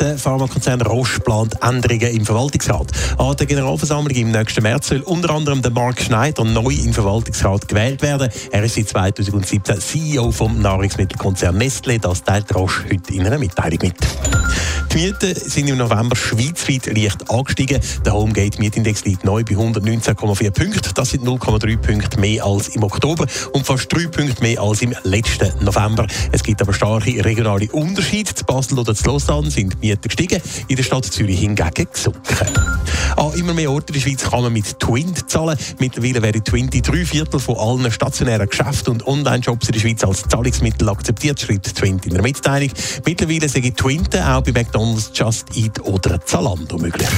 Der Pharmakonzern Roche plant Änderungen im Verwaltungsrat. An der Generalversammlung im nächsten März soll unter anderem der Mark Schneider neu im Verwaltungsrat gewählt werden. Er ist seit 2017 CEO vom Nahrungsmittelkonzern Nestle. Das teilt Roche heute in einer Mitteilung mit. Die Mieten sind im November schweizweit leicht angestiegen. Der Homegate-Mietindex liegt neu bei 119,4 Punkten. Das sind 0,3 Punkte mehr als im Oktober und fast 3 Punkte mehr als im letzten November. Es gibt aber starke regionale Unterschiede. Zu Basel oder zu Lausanne sind Mieten gestiegen, in der Stadt Zürich hingegen gesunken. An immer mehr Orten in der Schweiz kann man mit Twint zahlen. Mittlerweile werden Twint in drei Viertel von allen stationären Geschäften und Online-Shops in der Schweiz als Zahlungsmittel akzeptiert, schreibt Twint in der Mitteilung. Mittlerweile sagen Twint auch bei McDonalds, Just Eat oder Zalando möglich.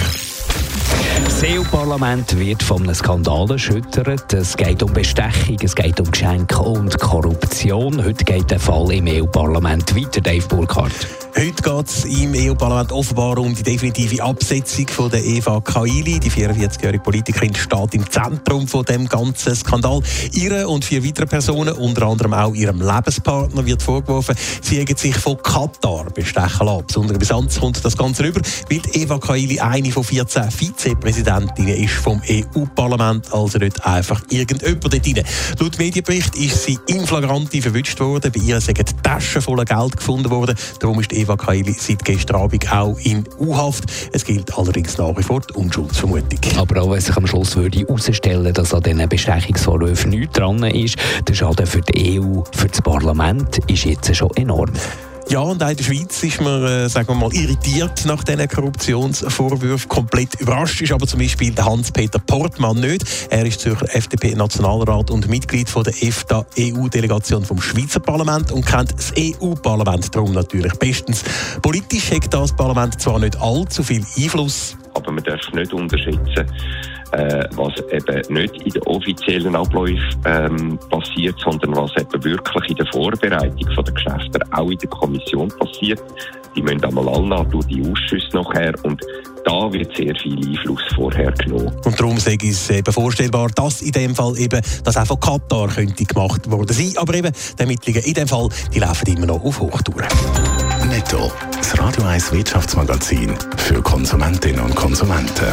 Das EU-Parlament wird von einem Skandal erschüttert. Es geht um Bestechung, es geht um Geschenke und Korruption. Heute geht der Fall im EU-Parlament weiter, Dave Burkhardt. Heute geht es im EU-Parlament offenbar um die definitive Absetzung von der Eva Kaili. Die 44-jährige Politikerin steht im Zentrum von dem ganzen Skandal. Ihre und vier weitere Personen, unter anderem auch ihrem Lebenspartner, wird vorgeworfen, sie hätten sich von Katar bestechen lassen. Besonders Brisanz kommt das Ganze rüber, weil Eva Kaili eine von 14 Vizepräsidentinnen ist vom EU-Parlament, also nicht einfach irgendjemand dort rein. Laut Medienbericht ist sie in flagranti verwünscht worden. Bei ihr sind Taschen voller Geld gefunden worden. Darum ist Eva Kaili seit gestern Abend auch in U-Haft. Es gilt allerdings nach wie vor die Unschuldsvermutung. Aber auch wenn sich am Schluss würde herausstellen dass an diesen Bestechungsvorwürfen nichts dran ist, der Schaden für die EU, für das Parlament ist jetzt schon enorm. Ja, und auch in der Schweiz ist man, äh, sagen wir mal, irritiert nach diesen Korruptionsvorwürfen. Komplett überrascht ist aber zum Beispiel der Hans-Peter Portmann nicht. Er ist Zürcher FDP-Nationalrat und Mitglied von der EFTA-EU-Delegation vom Schweizer Parlament und kennt das EU-Parlament darum natürlich bestens. Politisch hat das Parlament zwar nicht allzu viel Einfluss, aber man darf nicht unterschätzen, äh, was eben nicht in den offiziellen Abläufen ähm, passiert, sondern was eben wirklich in der Vorbereitung von der Geschäfte auch in der Kommission passiert. Die müssen einmal alle durch die Ausschüsse nachher und da wird sehr viel Einfluss vorher genommen. Und darum sage ich es eben vorstellbar, dass in dem Fall eben das auch von Katar könnte gemacht worden sein. Aber eben, die Ermittlungen in dem Fall, die laufen immer noch auf Hochtouren. Netto, das Radio 1 Wirtschaftsmagazin für Konsumentinnen und Konsumenten.